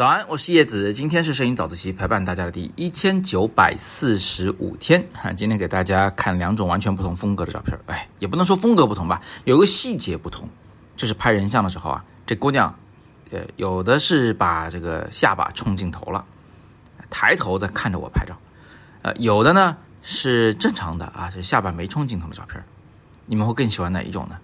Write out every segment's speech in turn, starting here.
早安，我是叶子，今天是摄影早自习陪伴大家的第一千九百四十五天哈。今天给大家看两种完全不同风格的照片，哎，也不能说风格不同吧，有个细节不同，就是拍人像的时候啊，这姑娘，呃，有的是把这个下巴冲镜头了，抬头在看着我拍照，呃，有的呢是正常的啊，这下巴没冲镜头的照片，你们会更喜欢哪一种呢？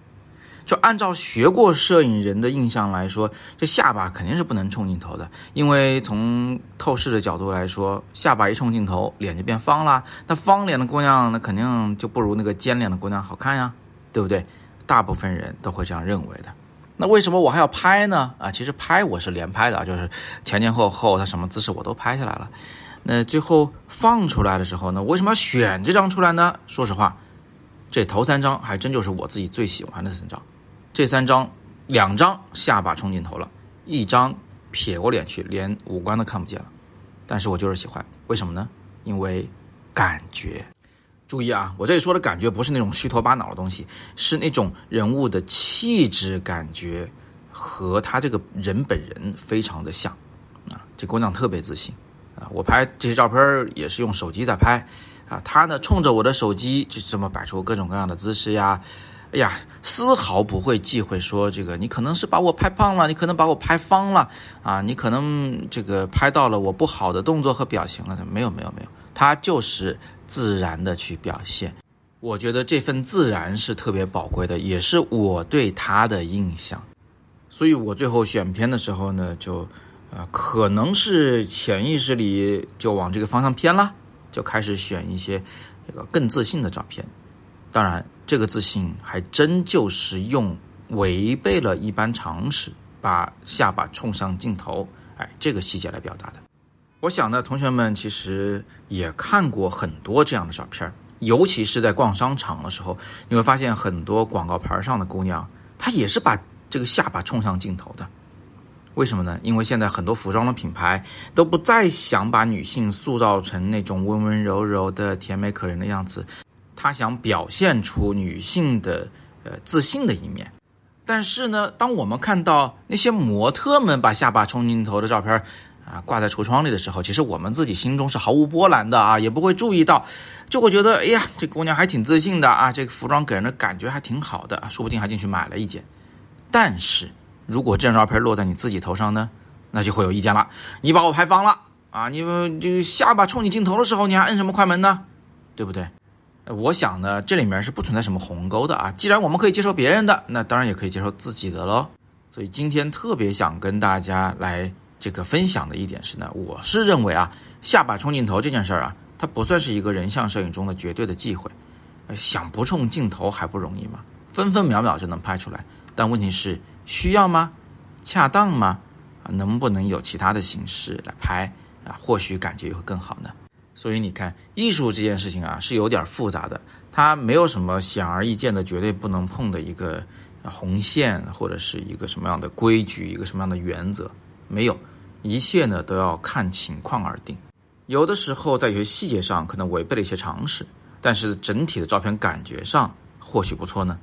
就按照学过摄影人的印象来说，这下巴肯定是不能冲镜头的，因为从透视的角度来说，下巴一冲镜头，脸就变方了。那方脸的姑娘，那肯定就不如那个尖脸的姑娘好看呀，对不对？大部分人都会这样认为的。那为什么我还要拍呢？啊，其实拍我是连拍的，就是前前后后他什么姿势我都拍下来了。那最后放出来的时候呢，为什么要选这张出来呢？说实话，这头三张还真就是我自己最喜欢的三张。这三张，两张下巴冲镜头了，一张撇过脸去，连五官都看不见了。但是我就是喜欢，为什么呢？因为感觉。注意啊，我这里说的感觉不是那种虚头巴脑的东西，是那种人物的气质感觉和他这个人本人非常的像啊。这姑娘特别自信啊，我拍这些照片也是用手机在拍啊，她呢冲着我的手机就这么摆出各种各样的姿势呀。呀，丝毫不会忌讳说这个，你可能是把我拍胖了，你可能把我拍方了啊，你可能这个拍到了我不好的动作和表情了。没有没有没有，他就是自然的去表现。我觉得这份自然是特别宝贵的，也是我对他的印象。所以我最后选片的时候呢，就啊，可能是潜意识里就往这个方向偏了，就开始选一些这个更自信的照片。当然。这个自信还真就是用违背了一般常识，把下巴冲向镜头，哎，这个细节来表达的。我想呢，同学们其实也看过很多这样的照片，尤其是在逛商场的时候，你会发现很多广告牌上的姑娘，她也是把这个下巴冲向镜头的。为什么呢？因为现在很多服装的品牌都不再想把女性塑造成那种温温柔柔的甜美可人的样子。他想表现出女性的呃自信的一面，但是呢，当我们看到那些模特们把下巴冲镜头的照片啊挂在橱窗里的时候，其实我们自己心中是毫无波澜的啊，也不会注意到，就会觉得哎呀，这姑娘还挺自信的啊，这个服装给人的感觉还挺好的，说不定还进去买了一件。但是如果这张照片落在你自己头上呢，那就会有意见了。你把我拍方了啊，你这下巴冲你镜头的时候，你还摁什么快门呢？对不对？我想呢，这里面是不存在什么鸿沟的啊。既然我们可以接受别人的，那当然也可以接受自己的喽。所以今天特别想跟大家来这个分享的一点是呢，我是认为啊，下巴冲镜头这件事儿啊，它不算是一个人像摄影中的绝对的忌讳。想不冲镜头还不容易吗？分分秒秒就能拍出来。但问题是需要吗？恰当吗？能不能有其他的形式来拍啊？或许感觉会更好呢。所以你看，艺术这件事情啊，是有点复杂的。它没有什么显而易见的绝对不能碰的一个红线，或者是一个什么样的规矩，一个什么样的原则，没有。一切呢都要看情况而定。有的时候在有些细节上可能违背了一些常识，但是整体的照片感觉上或许不错呢。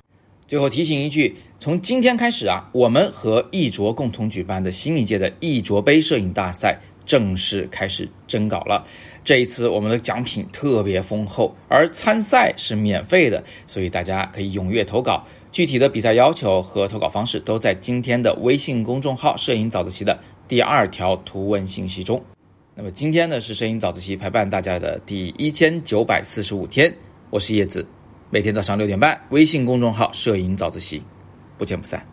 最后提醒一句，从今天开始啊，我们和艺卓共同举办的新一届的艺卓杯摄影大赛正式开始征稿了。这一次我们的奖品特别丰厚，而参赛是免费的，所以大家可以踊跃投稿。具体的比赛要求和投稿方式都在今天的微信公众号“摄影早自习”的第二条图文信息中。那么今天呢是摄影早自习陪伴大家的第一千九百四十五天，我是叶子，每天早上六点半，微信公众号“摄影早自习”，不见不散。